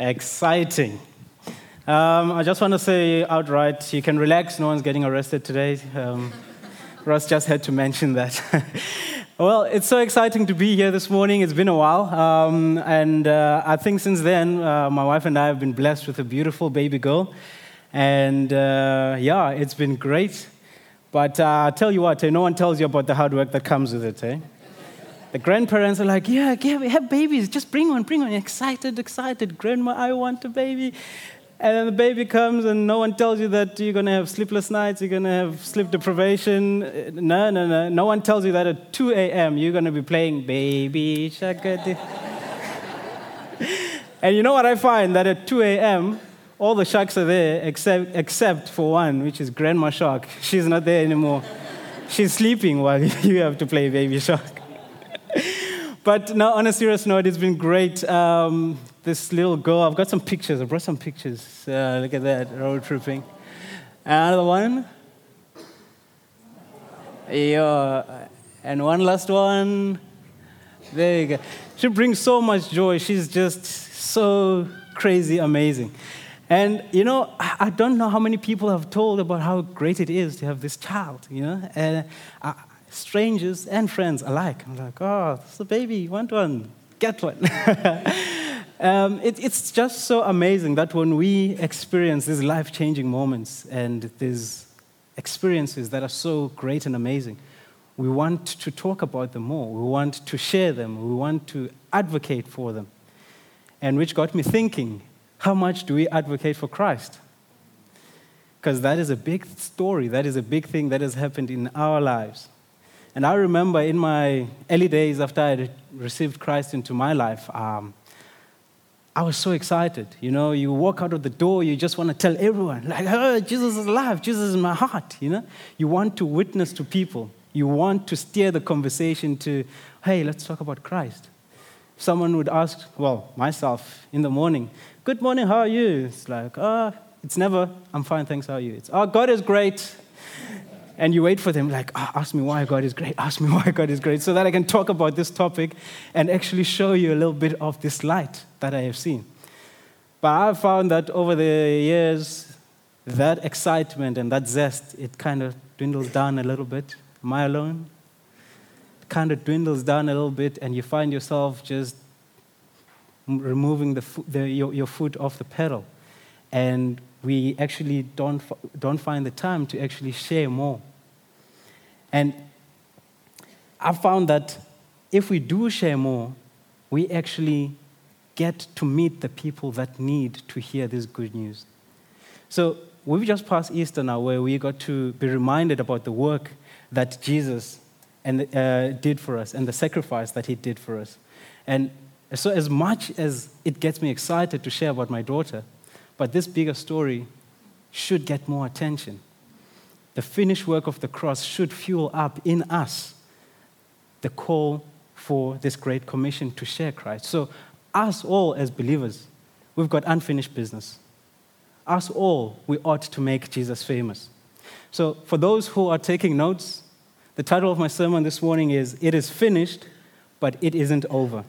Exciting. Um, I just want to say outright, you can relax. No one's getting arrested today. Um, just had to mention that. well, it's so exciting to be here this morning. It's been a while. Um, and uh, I think since then, uh, my wife and I have been blessed with a beautiful baby girl. And uh, yeah, it's been great. But uh, I tell you what, eh, no one tells you about the hard work that comes with it. Eh? The grandparents are like, yeah, yeah, have babies. Just bring one, bring one. Excited, excited. Grandma, I want a baby. And then the baby comes, and no one tells you that you're going to have sleepless nights, you're going to have sleep deprivation. No, no, no. No one tells you that at 2 a.m. you're going to be playing Baby Shark. and you know what I find? That at 2 a.m., all the sharks are there except, except for one, which is Grandma Shark. She's not there anymore. She's sleeping while you have to play Baby Shark. But now, on a serious note, it's been great. Um, this little girl, I've got some pictures. I brought some pictures. Uh, look at that, road tripping. Another one. Yeah. And one last one. There you go. She brings so much joy. She's just so crazy amazing. And you know, I don't know how many people have told about how great it is to have this child, you know, and strangers and friends alike. I'm like, oh, it's a baby, want one? Get one. um, it, it's just so amazing that when we experience these life changing moments and these experiences that are so great and amazing, we want to talk about them more. We want to share them. We want to advocate for them. And which got me thinking how much do we advocate for Christ? Because that is a big story, that is a big thing that has happened in our lives. And I remember in my early days after I received Christ into my life, um, I was so excited. You know, you walk out of the door, you just want to tell everyone, like, oh, Jesus is alive, Jesus is in my heart. You know, you want to witness to people. You want to steer the conversation to, hey, let's talk about Christ. Someone would ask, well, myself in the morning, Good morning, how are you? It's like, oh, it's never, I'm fine, thanks, how are you? It's, oh, God is great. And you wait for them, like, oh, ask me why God is great, ask me why God is great, so that I can talk about this topic and actually show you a little bit of this light that I have seen. But I've found that over the years, that excitement and that zest, it kind of dwindles down a little bit. Am I alone? It kind of dwindles down a little bit, and you find yourself just removing the, the, your, your foot off the pedal. And we actually don't, don't find the time to actually share more. And I found that if we do share more, we actually get to meet the people that need to hear this good news. So we've just passed Easter now, where we got to be reminded about the work that Jesus and, uh, did for us and the sacrifice that he did for us. And so, as much as it gets me excited to share about my daughter, but this bigger story should get more attention. The finished work of the cross should fuel up in us the call for this great commission to share Christ. So, us all as believers, we've got unfinished business. Us all, we ought to make Jesus famous. So, for those who are taking notes, the title of my sermon this morning is It is Finished, but It Isn't Over.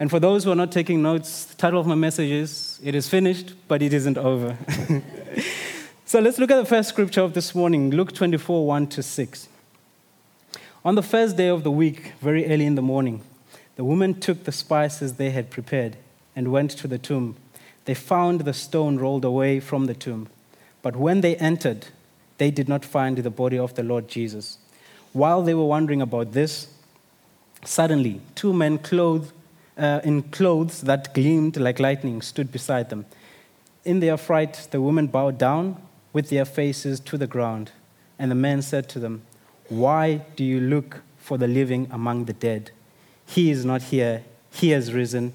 And for those who are not taking notes, the title of my message is It is finished, but it isn't over. so let's look at the first scripture of this morning, Luke 24 1 to 6. On the first day of the week, very early in the morning, the women took the spices they had prepared and went to the tomb. They found the stone rolled away from the tomb. But when they entered, they did not find the body of the Lord Jesus. While they were wondering about this, suddenly two men clothed uh, in clothes that gleamed like lightning stood beside them. In their fright, the women bowed down with their faces to the ground. And the men said to them, Why do you look for the living among the dead? He is not here, he has risen.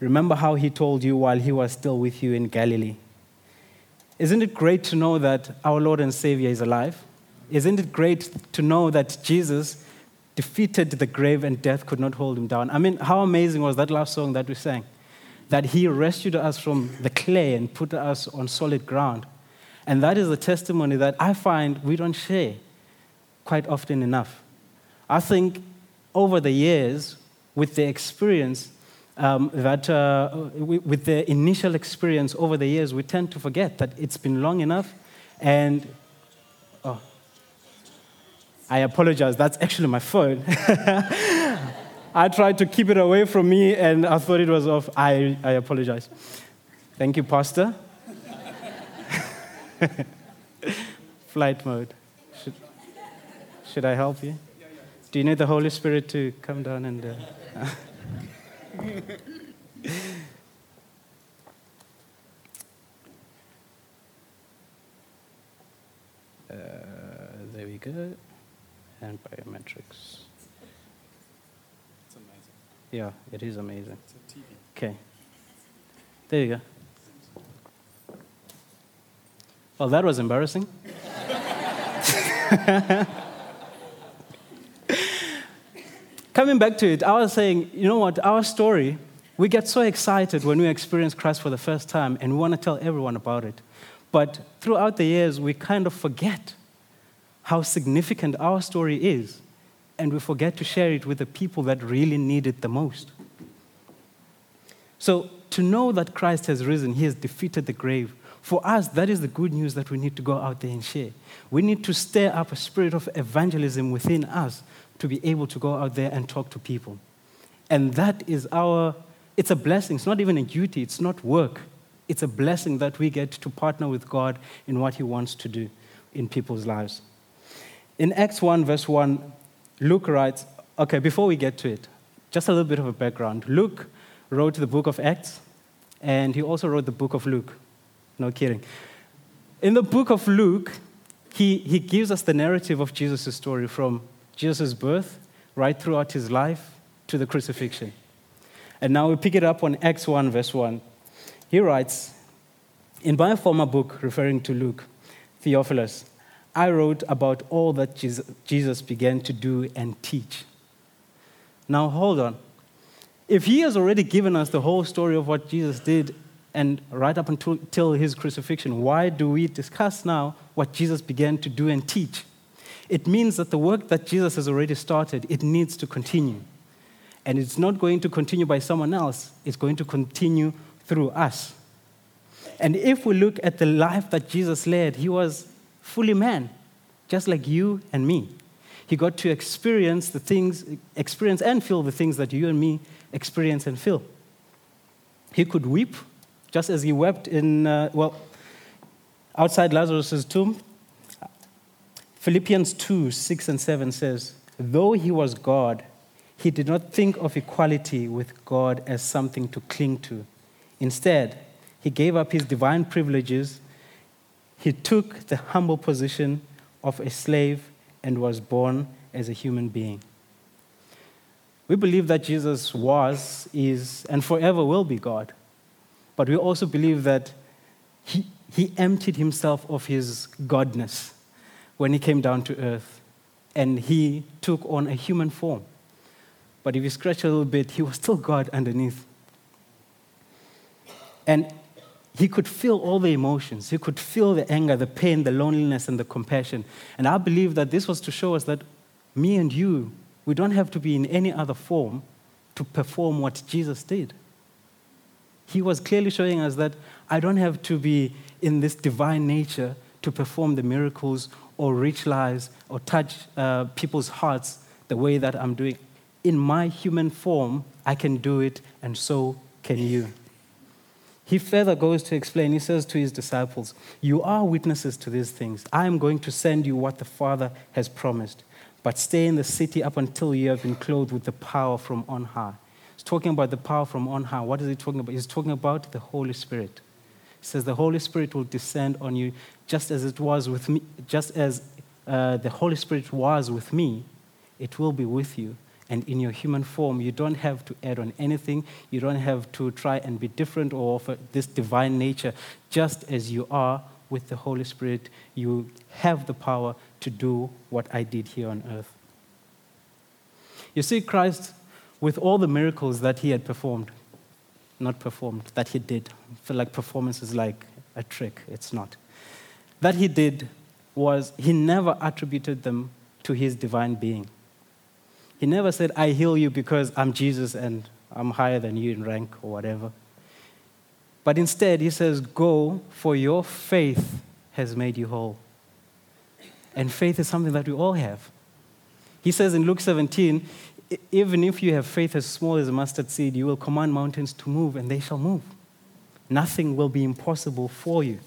Remember how he told you while he was still with you in Galilee. Isn't it great to know that our Lord and Savior is alive? Isn't it great to know that Jesus defeated the grave and death could not hold him down. I mean, how amazing was that last song that we sang? That he rescued us from the clay and put us on solid ground. And that is a testimony that I find we don't share quite often enough. I think over the years, with the experience, um, that uh, we, with the initial experience over the years, we tend to forget that it's been long enough. And I apologize, that's actually my phone. I tried to keep it away from me and I thought it was off. I, I apologize. Thank you, Pastor. Flight mode. Should, should I help you? Do you need the Holy Spirit to come down and. Uh, uh, there we go. And biometrics. It's amazing. Yeah, it is amazing. It's a TV. Okay. There you go. Well, that was embarrassing. Coming back to it, I was saying, you know what, our story, we get so excited when we experience Christ for the first time and we want to tell everyone about it. But throughout the years, we kind of forget how significant our story is and we forget to share it with the people that really need it the most. So, to know that Christ has risen, he has defeated the grave. For us, that is the good news that we need to go out there and share. We need to stir up a spirit of evangelism within us to be able to go out there and talk to people. And that is our, it's a blessing. It's not even a duty, it's not work. It's a blessing that we get to partner with God in what He wants to do in people's lives. In Acts 1, verse 1, Luke writes, okay, before we get to it, just a little bit of a background. Luke wrote the book of Acts, and he also wrote the book of Luke. No kidding. In the book of Luke, he, he gives us the narrative of Jesus' story from Jesus' birth right throughout his life to the crucifixion. And now we pick it up on Acts 1, verse 1. He writes, In my former book, referring to Luke, Theophilus, I wrote about all that Jesus began to do and teach. Now, hold on. If he has already given us the whole story of what Jesus did and right up until his crucifixion, why do we discuss now what Jesus began to do and teach? It means that the work that Jesus has already started, it needs to continue. And it's not going to continue by someone else, it's going to continue through us. And if we look at the life that Jesus led, he was fully man, just like you and me. He got to experience the things, experience and feel the things that you and me experience and feel. He could weep, just as he wept in, uh, well, outside Lazarus' tomb. Philippians 2 6 and 7 says, Though he was God, he did not think of equality with God as something to cling to. Instead, he gave up his divine privileges. He took the humble position of a slave and was born as a human being. We believe that Jesus was, is, and forever will be God. But we also believe that he, he emptied himself of his godness when he came down to earth and he took on a human form. But if you scratch a little bit, he was still God underneath. And he could feel all the emotions. He could feel the anger, the pain, the loneliness, and the compassion. And I believe that this was to show us that me and you, we don't have to be in any other form to perform what Jesus did. He was clearly showing us that I don't have to be in this divine nature to perform the miracles or reach lives or touch uh, people's hearts the way that I'm doing. In my human form, I can do it, and so can you. He further goes to explain, he says to his disciples, You are witnesses to these things. I am going to send you what the Father has promised, but stay in the city up until you have been clothed with the power from on high. He's talking about the power from on high. What is he talking about? He's talking about the Holy Spirit. He says, The Holy Spirit will descend on you just as it was with me, just as uh, the Holy Spirit was with me, it will be with you. And in your human form, you don't have to add on anything. You don't have to try and be different or offer this divine nature. Just as you are with the Holy Spirit, you have the power to do what I did here on earth. You see, Christ, with all the miracles that he had performed, not performed, that he did, I feel like performance is like a trick. It's not that he did was he never attributed them to his divine being. He never said, I heal you because I'm Jesus and I'm higher than you in rank or whatever. But instead, he says, Go, for your faith has made you whole. And faith is something that we all have. He says in Luke 17, even if you have faith as small as a mustard seed, you will command mountains to move, and they shall move. Nothing will be impossible for you.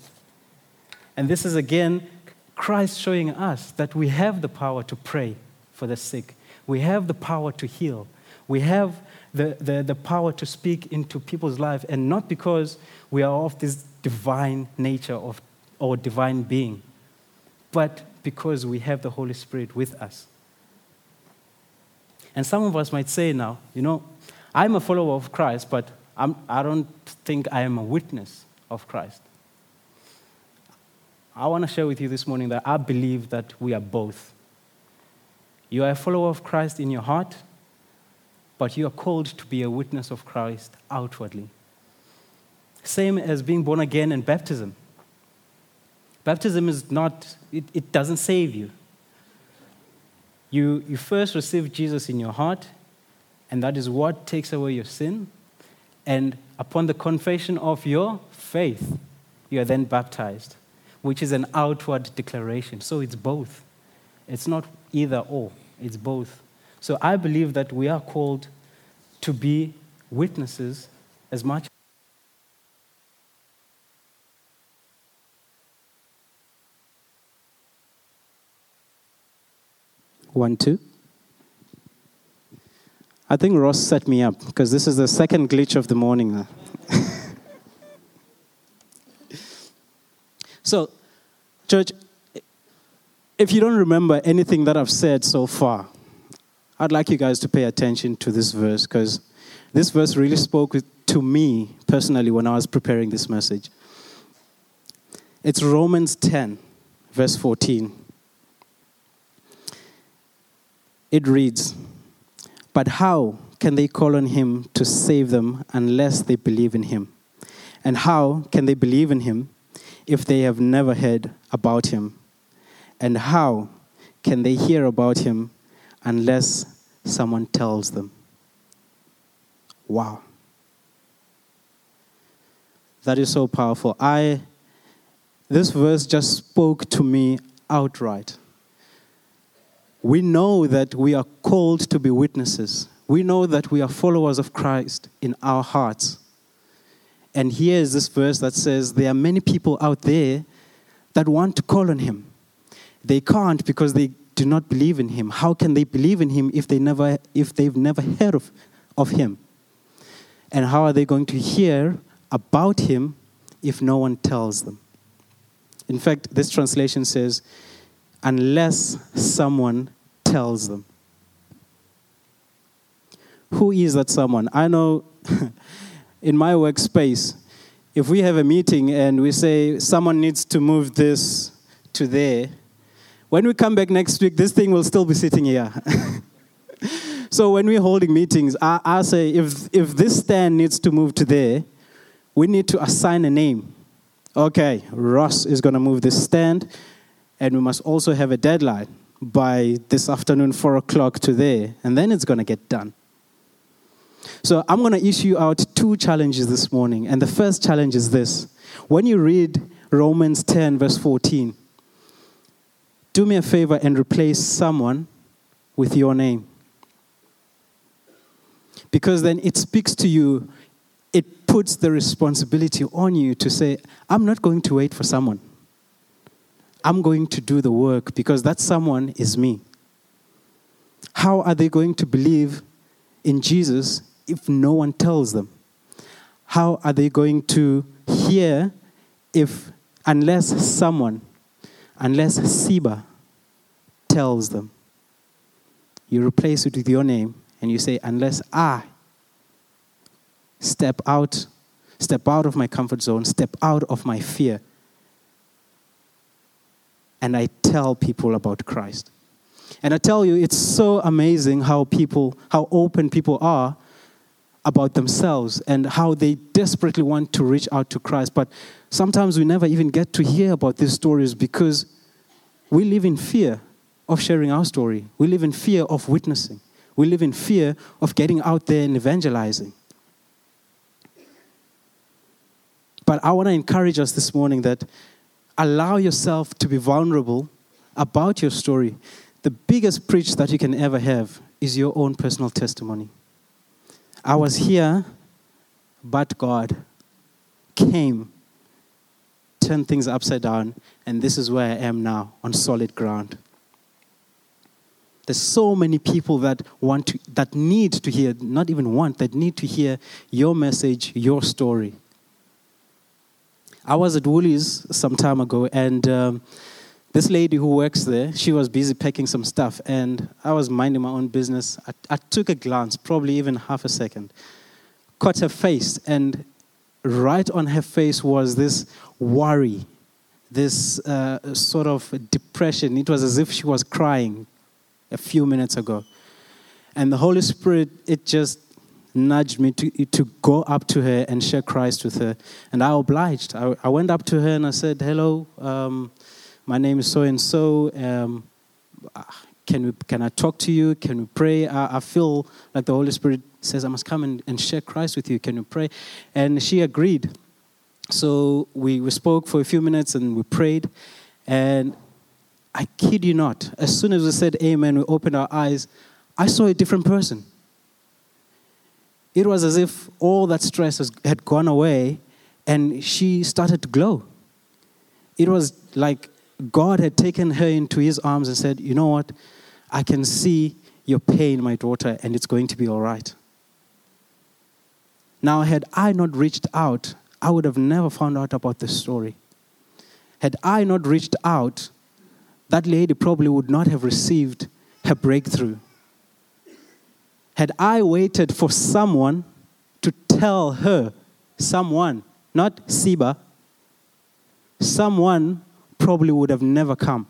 And this is again Christ showing us that we have the power to pray for the sick, we have the power to heal, we have the, the, the power to speak into people's life, and not because we are of this divine nature of, or divine being, but because we have the Holy Spirit with us. And some of us might say now, you know, I'm a follower of Christ, but I'm, I do not think I am a witness of Christ. I want to share with you this morning that I believe that we are both. You are a follower of Christ in your heart, but you are called to be a witness of Christ outwardly. Same as being born again and baptism. Baptism is not, it, it doesn't save you. you. You first receive Jesus in your heart, and that is what takes away your sin. And upon the confession of your faith, you are then baptized which is an outward declaration. So it's both. It's not either or, it's both. So I believe that we are called to be witnesses as much. One, two. I think Ross set me up because this is the second glitch of the morning. So, church, if you don't remember anything that I've said so far, I'd like you guys to pay attention to this verse because this verse really spoke to me personally when I was preparing this message. It's Romans 10, verse 14. It reads, But how can they call on him to save them unless they believe in him? And how can they believe in him if they have never heard about him? And how can they hear about him unless someone tells them? Wow. That is so powerful. I this verse just spoke to me outright. We know that we are called to be witnesses. We know that we are followers of Christ in our hearts. And here is this verse that says, There are many people out there that want to call on him. They can't because they do not believe in him. How can they believe in him if, they never, if they've never heard of, of him? And how are they going to hear about him if no one tells them? In fact, this translation says, unless someone tells them. Who is that someone? I know in my workspace, if we have a meeting and we say someone needs to move this to there, when we come back next week, this thing will still be sitting here. so when we're holding meetings, I, I say if, if this stand needs to move to there, we need to assign a name. Okay, Ross is going to move this stand, and we must also have a deadline by this afternoon, 4 o'clock to there, and then it's going to get done. So I'm going to issue out two challenges this morning. And the first challenge is this when you read Romans 10, verse 14, do me a favor and replace someone with your name. Because then it speaks to you, it puts the responsibility on you to say, I'm not going to wait for someone. I'm going to do the work because that someone is me. How are they going to believe in Jesus if no one tells them? How are they going to hear if, unless someone, unless Siba tells them? You replace it with your name and you say, unless I step out, step out of my comfort zone, step out of my fear, and I tell people about Christ. And I tell you, it's so amazing how people, how open people are about themselves and how they desperately want to reach out to Christ. But sometimes we never even get to hear about these stories because we live in fear of sharing our story. We live in fear of witnessing. We live in fear of getting out there and evangelizing. But I want to encourage us this morning that allow yourself to be vulnerable about your story. The biggest preach that you can ever have is your own personal testimony. I was here, but God came, turned things upside down, and this is where I am now on solid ground. There's so many people that want to, that need to hear, not even want, that need to hear your message, your story. I was at Woolies some time ago, and um, this lady who works there, she was busy packing some stuff, and I was minding my own business. I, I took a glance, probably even half a second, caught her face, and right on her face was this worry, this uh, sort of depression. It was as if she was crying a few minutes ago. And the Holy Spirit, it just nudged me to, to go up to her and share Christ with her. And I obliged. I, I went up to her and I said, Hello, um, my name is so and so. Can, we, can I talk to you? Can we pray? I, I feel like the Holy Spirit says, I must come and, and share Christ with you. Can you pray? And she agreed. So we, we spoke for a few minutes and we prayed. And I kid you not, as soon as we said amen, we opened our eyes, I saw a different person. It was as if all that stress had gone away and she started to glow. It was like God had taken her into his arms and said, You know what? I can see your pain, my daughter, and it's going to be all right. Now, had I not reached out, I would have never found out about this story. Had I not reached out, that lady probably would not have received her breakthrough. Had I waited for someone to tell her, someone, not Siba, someone probably would have never come.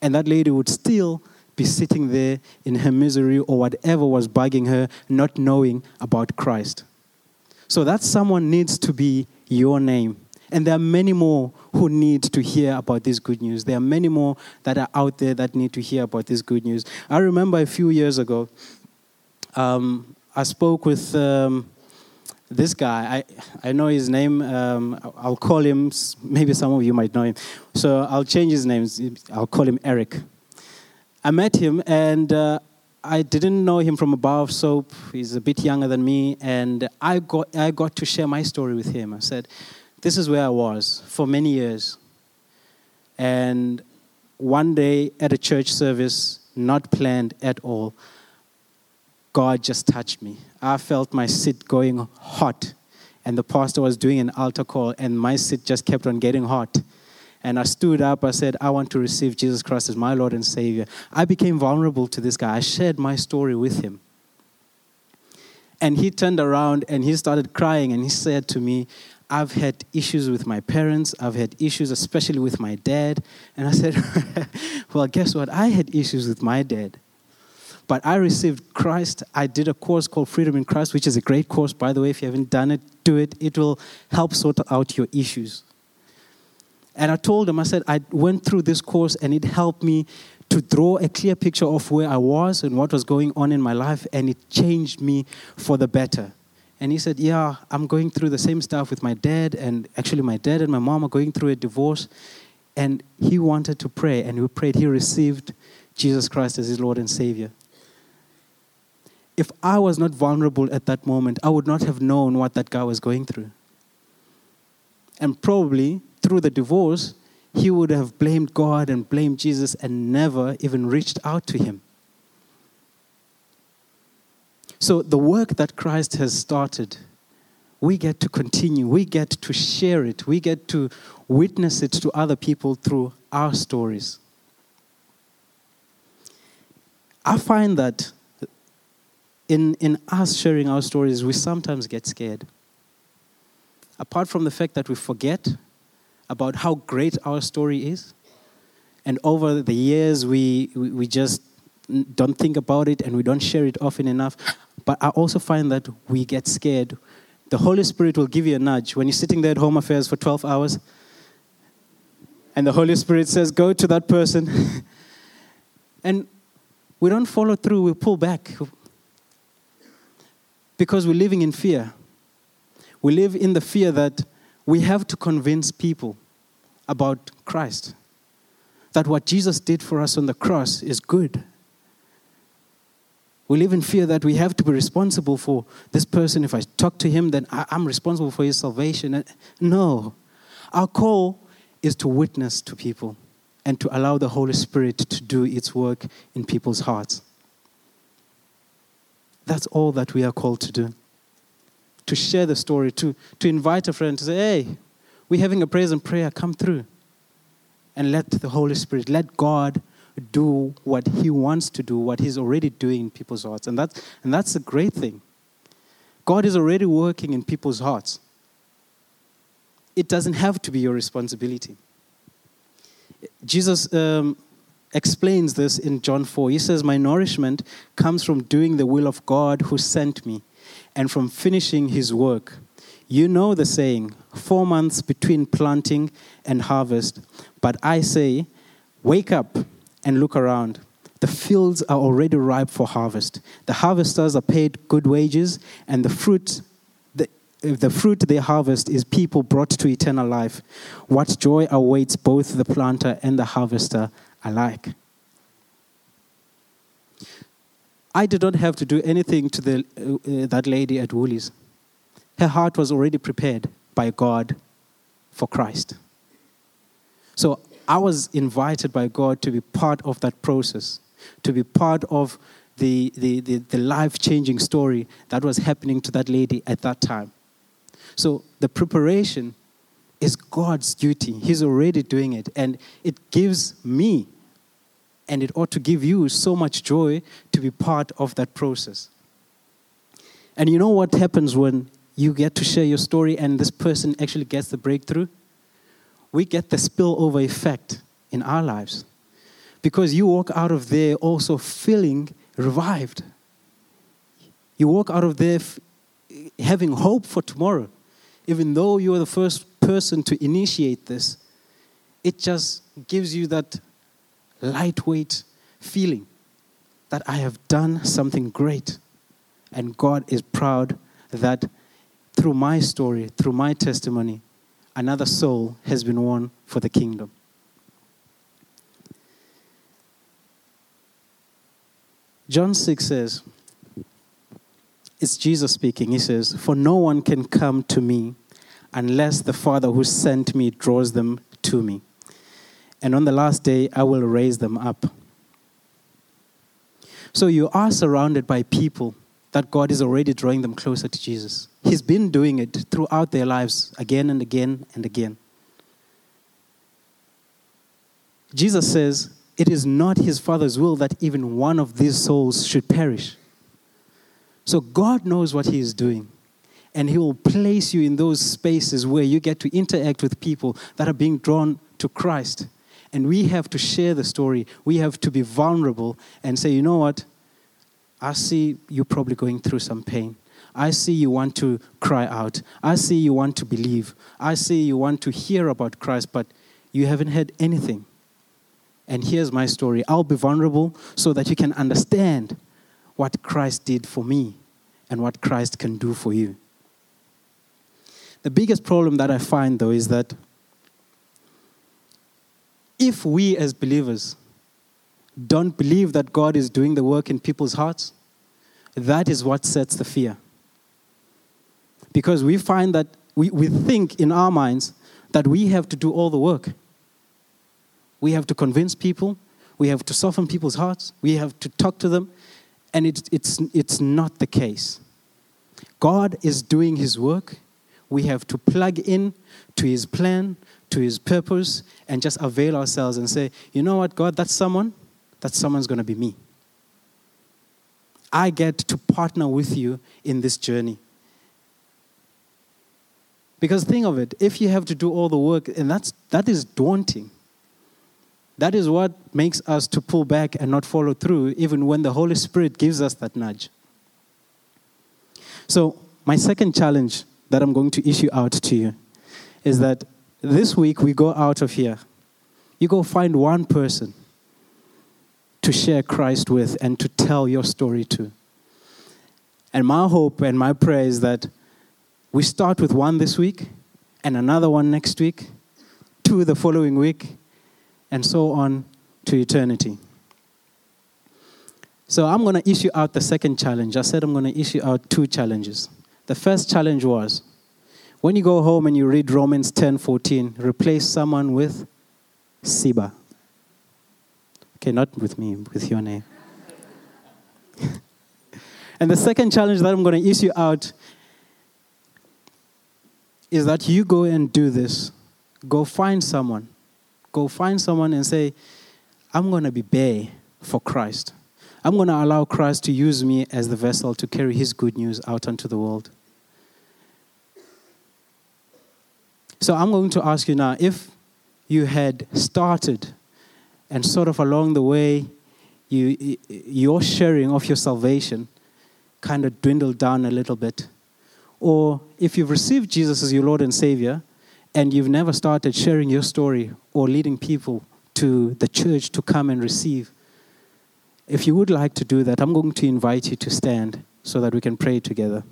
And that lady would still be sitting there in her misery or whatever was bugging her, not knowing about Christ. So that someone needs to be your name. And there are many more who need to hear about this good news. There are many more that are out there that need to hear about this good news. I remember a few years ago, um, I spoke with um, this guy. I, I know his name. Um, I'll call him, maybe some of you might know him. So I'll change his name. I'll call him Eric. I met him and uh, I didn't know him from a bar of soap. He's a bit younger than me. And I got, I got to share my story with him. I said, this is where I was for many years. And one day at a church service, not planned at all, God just touched me. I felt my seat going hot. And the pastor was doing an altar call, and my seat just kept on getting hot. And I stood up. I said, I want to receive Jesus Christ as my Lord and Savior. I became vulnerable to this guy. I shared my story with him. And he turned around and he started crying and he said to me, I've had issues with my parents. I've had issues, especially with my dad. And I said, Well, guess what? I had issues with my dad. But I received Christ. I did a course called Freedom in Christ, which is a great course, by the way. If you haven't done it, do it. It will help sort out your issues. And I told him, I said, I went through this course and it helped me to draw a clear picture of where I was and what was going on in my life, and it changed me for the better. And he said, Yeah, I'm going through the same stuff with my dad. And actually, my dad and my mom are going through a divorce. And he wanted to pray, and we prayed. He received Jesus Christ as his Lord and Savior. If I was not vulnerable at that moment, I would not have known what that guy was going through. And probably through the divorce, he would have blamed God and blamed Jesus and never even reached out to him. So, the work that Christ has started, we get to continue, we get to share it, we get to witness it to other people through our stories. I find that in, in us sharing our stories, we sometimes get scared. Apart from the fact that we forget about how great our story is, and over the years, we, we, we just don't think about it and we don't share it often enough. But I also find that we get scared. The Holy Spirit will give you a nudge when you're sitting there at home affairs for 12 hours, and the Holy Spirit says, Go to that person. and we don't follow through, we pull back. Because we're living in fear. We live in the fear that we have to convince people about Christ. That what Jesus did for us on the cross is good. We live in fear that we have to be responsible for this person. If I talk to him, then I'm responsible for his salvation. No. Our call is to witness to people and to allow the Holy Spirit to do its work in people's hearts. That's all that we are called to do. To share the story, to, to invite a friend to say, hey, we're having a praise and prayer, come through. And let the Holy Spirit, let God do what He wants to do, what He's already doing in people's hearts. And, that, and that's a great thing. God is already working in people's hearts. It doesn't have to be your responsibility. Jesus um, explains this in John 4. He says, My nourishment comes from doing the will of God who sent me and from finishing his work. You know the saying, four months between planting and harvest. But I say, wake up and look around. The fields are already ripe for harvest. The harvesters are paid good wages, and the fruit the the fruit they harvest is people brought to eternal life. What joy awaits both the planter and the harvester alike. I did not have to do anything to the, uh, that lady at Woolies. Her heart was already prepared by God for Christ. So I was invited by God to be part of that process, to be part of the, the, the, the life changing story that was happening to that lady at that time. So the preparation is God's duty. He's already doing it. And it gives me, and it ought to give you, so much joy to be part of that process. And you know what happens when you get to share your story and this person actually gets the breakthrough? We get the spillover effect in our lives. Because you walk out of there also feeling revived. You walk out of there having hope for tomorrow even though you are the first person to initiate this, it just gives you that lightweight feeling that I have done something great. And God is proud that through my story, through my testimony, another soul has been won for the kingdom. John 6 says, it's Jesus speaking. He says, For no one can come to me unless the Father who sent me draws them to me. And on the last day, I will raise them up. So you are surrounded by people that God is already drawing them closer to Jesus. He's been doing it throughout their lives again and again and again. Jesus says, It is not his Father's will that even one of these souls should perish. So God knows what He is doing. And He will place you in those spaces where you get to interact with people that are being drawn to Christ. And we have to share the story. We have to be vulnerable and say, you know what? I see you probably going through some pain. I see you want to cry out. I see you want to believe. I see you want to hear about Christ, but you haven't heard anything. And here's my story. I'll be vulnerable so that you can understand what Christ did for me and what Christ can do for you. The biggest problem that I find, though, is that if we as believers don't believe that God is doing the work in people's hearts, that is what sets the fear. Because we find that we, we think in our minds that we have to do all the work. We have to convince people, we have to soften people's hearts, we have to talk to them, and it, it's, it's not the case. God is doing his work. We have to plug in to his plan, to his purpose, and just avail ourselves and say, you know what, God, that's someone, that someone's going to be me. I get to partner with you in this journey. Because think of it, if you have to do all the work, and that's, that is daunting. That is what makes us to pull back and not follow through, even when the Holy Spirit gives us that nudge. So, my second challenge that I'm going to issue out to you is that this week we go out of here. You go find one person to share Christ with and to tell your story to. And my hope and my prayer is that we start with one this week and another one next week, two the following week, and so on to eternity. So I'm going to issue out the second challenge. I said I'm going to issue out two challenges. The first challenge was when you go home and you read Romans 10:14, replace someone with Siba. Okay, not with me, with your name. and the second challenge that I'm going to issue out is that you go and do this. Go find someone. Go find someone and say, I'm going to be bare for Christ. I'm going to allow Christ to use me as the vessel to carry his good news out onto the world. So I'm going to ask you now if you had started and sort of along the way, you, your sharing of your salvation kind of dwindled down a little bit. Or if you've received Jesus as your Lord and Savior and you've never started sharing your story or leading people to the church to come and receive, if you would like to do that, I'm going to invite you to stand so that we can pray together.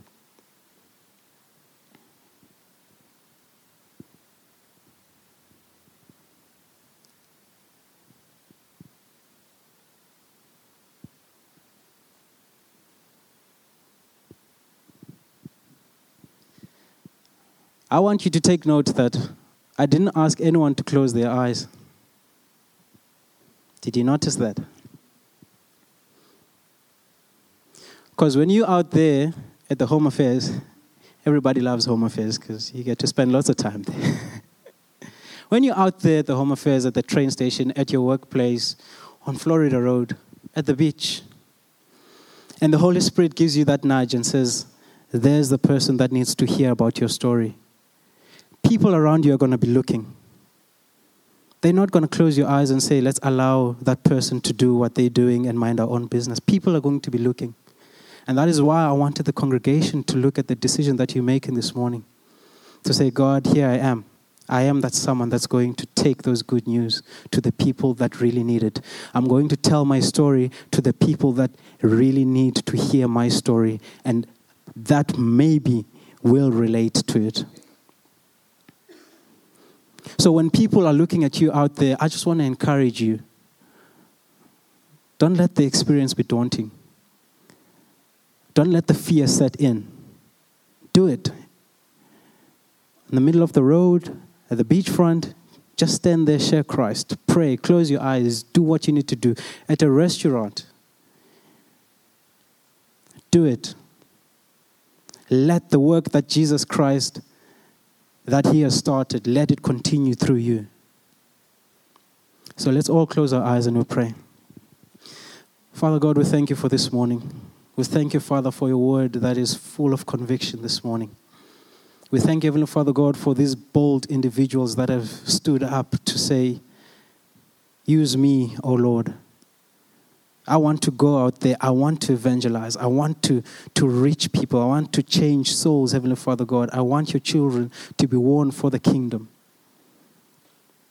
I want you to take note that I didn't ask anyone to close their eyes. Did you notice that? Because when you're out there at the home affairs, everybody loves home affairs because you get to spend lots of time there. when you're out there at the home affairs, at the train station, at your workplace, on Florida Road, at the beach, and the Holy Spirit gives you that nudge and says, There's the person that needs to hear about your story people around you are going to be looking. They're not going to close your eyes and say, let's allow that person to do what they're doing and mind our own business. People are going to be looking. And that is why I wanted the congregation to look at the decision that you're making this morning. To say, God, here I am. I am that someone that's going to take those good news to the people that really need it. I'm going to tell my story to the people that really need to hear my story and that maybe will relate to it. So when people are looking at you out there, I just want to encourage you. Don't let the experience be daunting. Don't let the fear set in. Do it. In the middle of the road, at the beachfront, just stand there, share Christ, pray, close your eyes, do what you need to do. At a restaurant, do it. Let the work that Jesus Christ that He has started, let it continue through you. So let's all close our eyes and we pray. Father God, we thank you for this morning. We thank you, Father, for your word that is full of conviction this morning. We thank you, Heavenly Father God, for these bold individuals that have stood up to say, Use me, O Lord. I want to go out there. I want to evangelize. I want to, to reach people. I want to change souls, Heavenly Father God. I want your children to be won for the kingdom.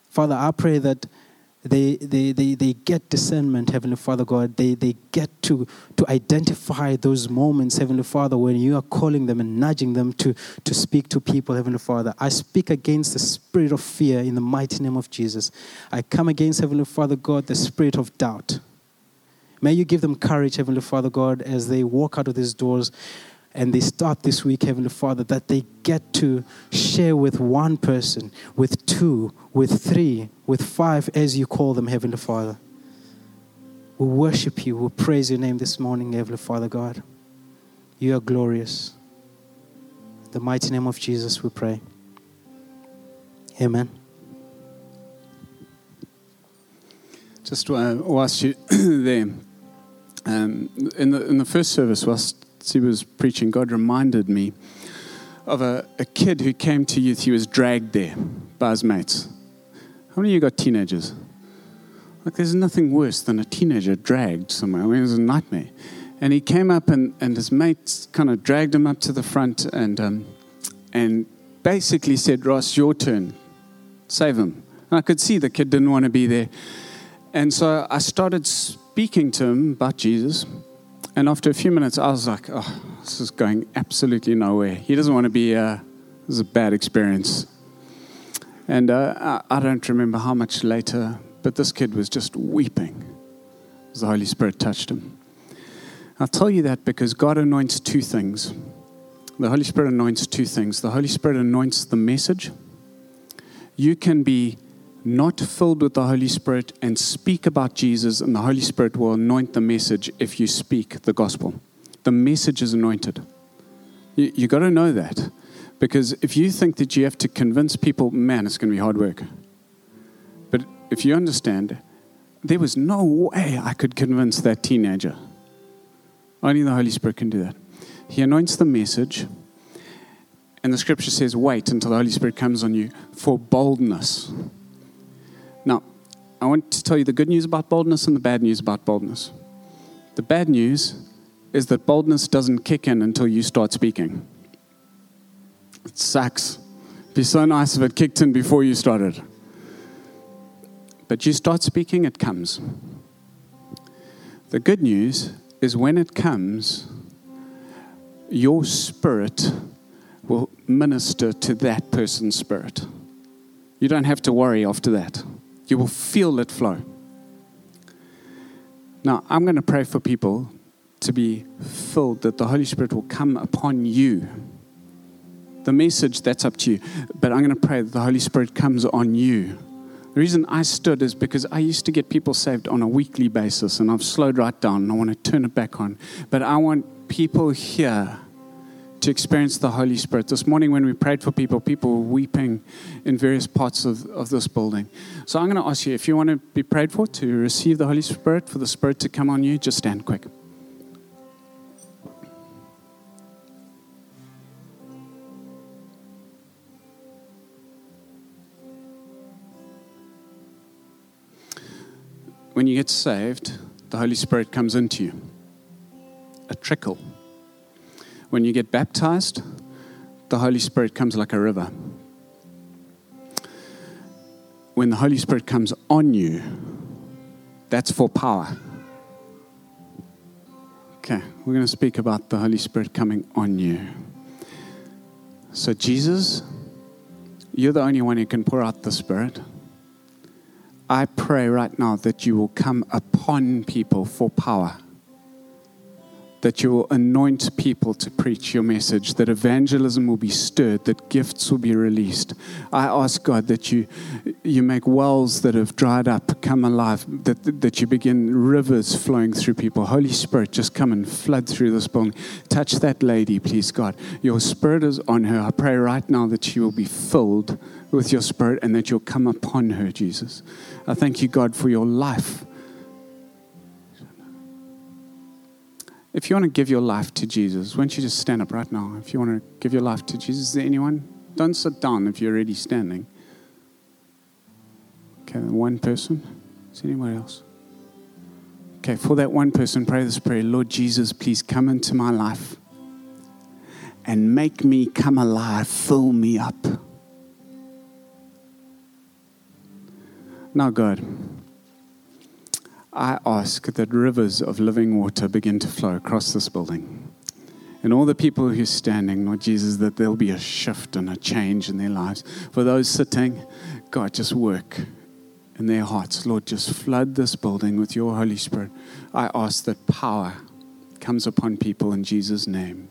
Father, I pray that they, they, they, they get discernment, Heavenly Father God. They, they get to, to identify those moments, Heavenly Father, when you are calling them and nudging them to, to speak to people, Heavenly Father. I speak against the spirit of fear in the mighty name of Jesus. I come against, Heavenly Father God, the spirit of doubt. May you give them courage, Heavenly Father God, as they walk out of these doors and they start this week, Heavenly Father, that they get to share with one person, with two, with three, with five, as you call them, Heavenly Father. We worship you. We praise your name this morning, Heavenly Father God. You are glorious. In the mighty name of Jesus, we pray. Amen. Just uh, whilst you there, um, in, the, in the first service, whilst he was preaching, God reminded me of a, a kid who came to youth. He was dragged there by his mates. How many of you got teenagers? Like, there's nothing worse than a teenager dragged somewhere. I mean, it was a nightmare. And he came up, and, and his mates kind of dragged him up to the front and, um, and basically said, Ross, your turn. Save him. And I could see the kid didn't want to be there. And so I started speaking to him about Jesus. And after a few minutes, I was like, oh, this is going absolutely nowhere. He doesn't want to be, uh, this is a bad experience. And uh, I, I don't remember how much later, but this kid was just weeping as the Holy Spirit touched him. I'll tell you that because God anoints two things. The Holy Spirit anoints two things. The Holy Spirit anoints the message. You can be not filled with the Holy Spirit and speak about Jesus, and the Holy Spirit will anoint the message if you speak the gospel. The message is anointed. You, you got to know that. Because if you think that you have to convince people, man, it's going to be hard work. But if you understand, there was no way I could convince that teenager. Only the Holy Spirit can do that. He anoints the message, and the scripture says, wait until the Holy Spirit comes on you for boldness. I want to tell you the good news about boldness and the bad news about boldness. The bad news is that boldness doesn't kick in until you start speaking. It sucks. It'd be so nice if it kicked in before you started. But you start speaking, it comes. The good news is when it comes, your spirit will minister to that person's spirit. You don't have to worry after that. You will feel it flow. Now, I'm going to pray for people to be filled, that the Holy Spirit will come upon you. The message, that's up to you. But I'm going to pray that the Holy Spirit comes on you. The reason I stood is because I used to get people saved on a weekly basis, and I've slowed right down, and I want to turn it back on. But I want people here to experience the Holy Spirit. This morning, when we prayed for people, people were weeping in various parts of, of this building. So I'm going to ask you if you want to be prayed for, to receive the Holy Spirit, for the Spirit to come on you, just stand quick. When you get saved, the Holy Spirit comes into you. A trickle when you get baptized, the Holy Spirit comes like a river. When the Holy Spirit comes on you, that's for power. Okay, we're going to speak about the Holy Spirit coming on you. So, Jesus, you're the only one who can pour out the Spirit. I pray right now that you will come upon people for power that you will anoint people to preach your message, that evangelism will be stirred, that gifts will be released. I ask God that you, you make wells that have dried up come alive, that, that you begin rivers flowing through people. Holy Spirit, just come and flood through this building. Touch that lady, please, God. Your spirit is on her. I pray right now that she will be filled with your spirit and that you'll come upon her, Jesus. I thank you, God, for your life If you want to give your life to Jesus, why don't you just stand up right now? If you want to give your life to Jesus, is there anyone? Don't sit down if you're already standing. Okay, one person. Is anyone else? Okay, for that one person, pray this prayer Lord Jesus, please come into my life and make me come alive. Fill me up. Now, God. I ask that rivers of living water begin to flow across this building. And all the people who are standing, Lord Jesus, that there'll be a shift and a change in their lives. For those sitting, God, just work in their hearts. Lord, just flood this building with your Holy Spirit. I ask that power comes upon people in Jesus' name.